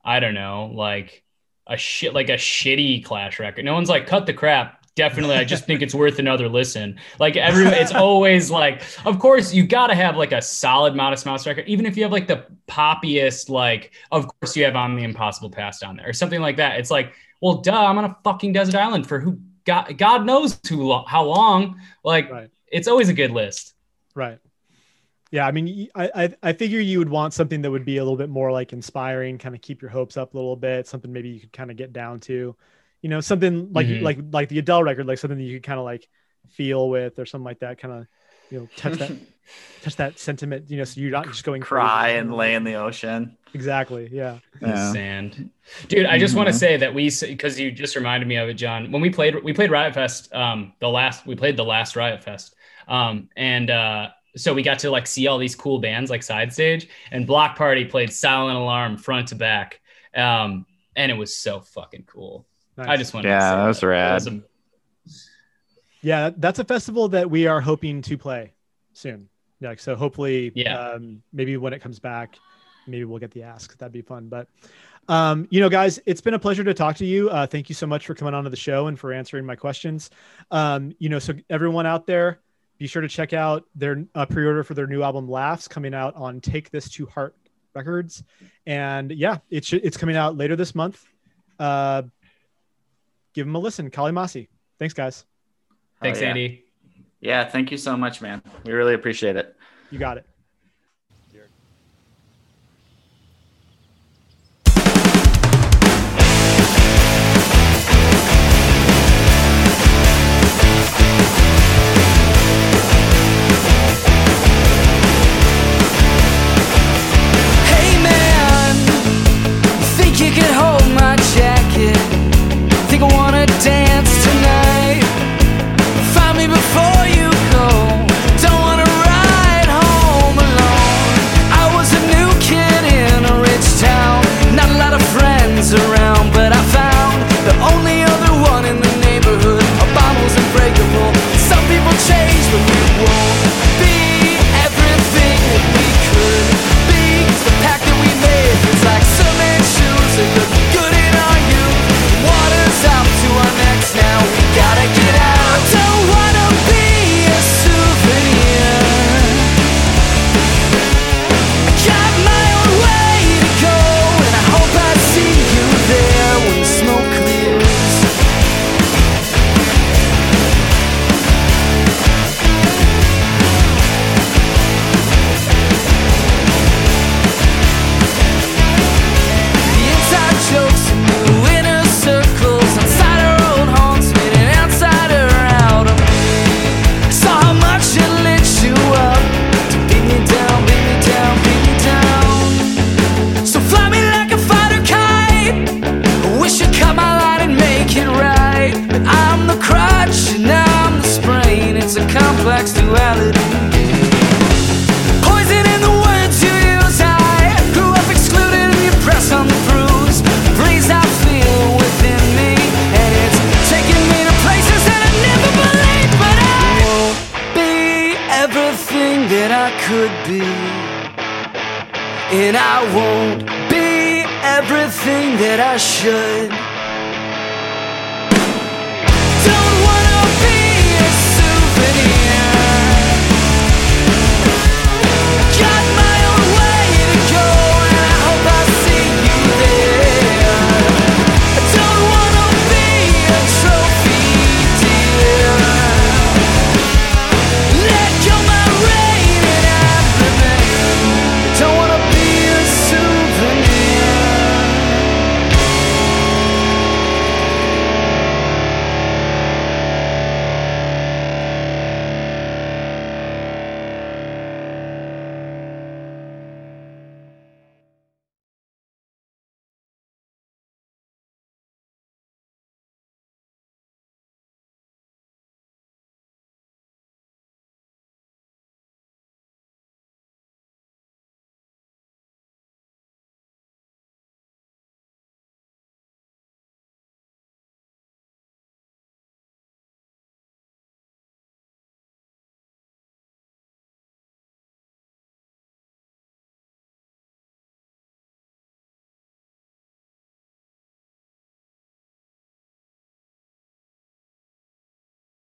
I don't know, like a shit, like a shitty Clash record. No one's like, cut the crap. Definitely, I just think it's worth another listen. Like [LAUGHS] every, it's always like, of course, you got to have like a solid Modest Mouse record, even if you have like the poppiest, like, of course, you have on the Impossible Past on there or something like that. It's like, well, duh, I'm on a fucking desert island for who God, God knows who how long. Like Right. it's always a good list. Right. Yeah, I mean, I I figure you would want something that would be a little bit more like inspiring, kind of keep your hopes up a little bit. Something maybe you could kind of get down to, you know, something like Mhm. like like the Adele record, like something that you could kind of like feel with or something like that. Kind of, you know, touch that [LAUGHS] touch that sentiment. You know, so you're not just going Cry crazy. and lay in the ocean. Exactly. Yeah. in Yeah. sand. Dude, I just want to say that we because you just reminded me of it, John. When we played we played Riot Fest, um, the last we played the last Riot Fest, um, and uh, so we got to like see all these cool bands like side stage, and Bloc Party played Silent Alarm front to back, um, and it was so fucking cool. I just wanted Yeah, to say that was rad. It was a- Yeah, that's a festival that we are hoping to play soon. Like so, hopefully, Yeah. um, maybe when it comes back, maybe we'll get the ask. That'd be fun. But um, you know, guys, it's been a pleasure to talk to you. Uh, thank you so much for coming onto the show and for answering my questions. Um, you know, so everyone out there, be sure to check out their uh, pre-order for their new album "Laughs" coming out on Take This to Heart Records, and yeah, it should, it's coming out later this month. Uh, give them a listen, Kali Masi. Thanks, guys. Thanks, Oh, yeah. Andy. Yeah, thank you so much, man. We really appreciate it. You got it. And I won't be everything that I should.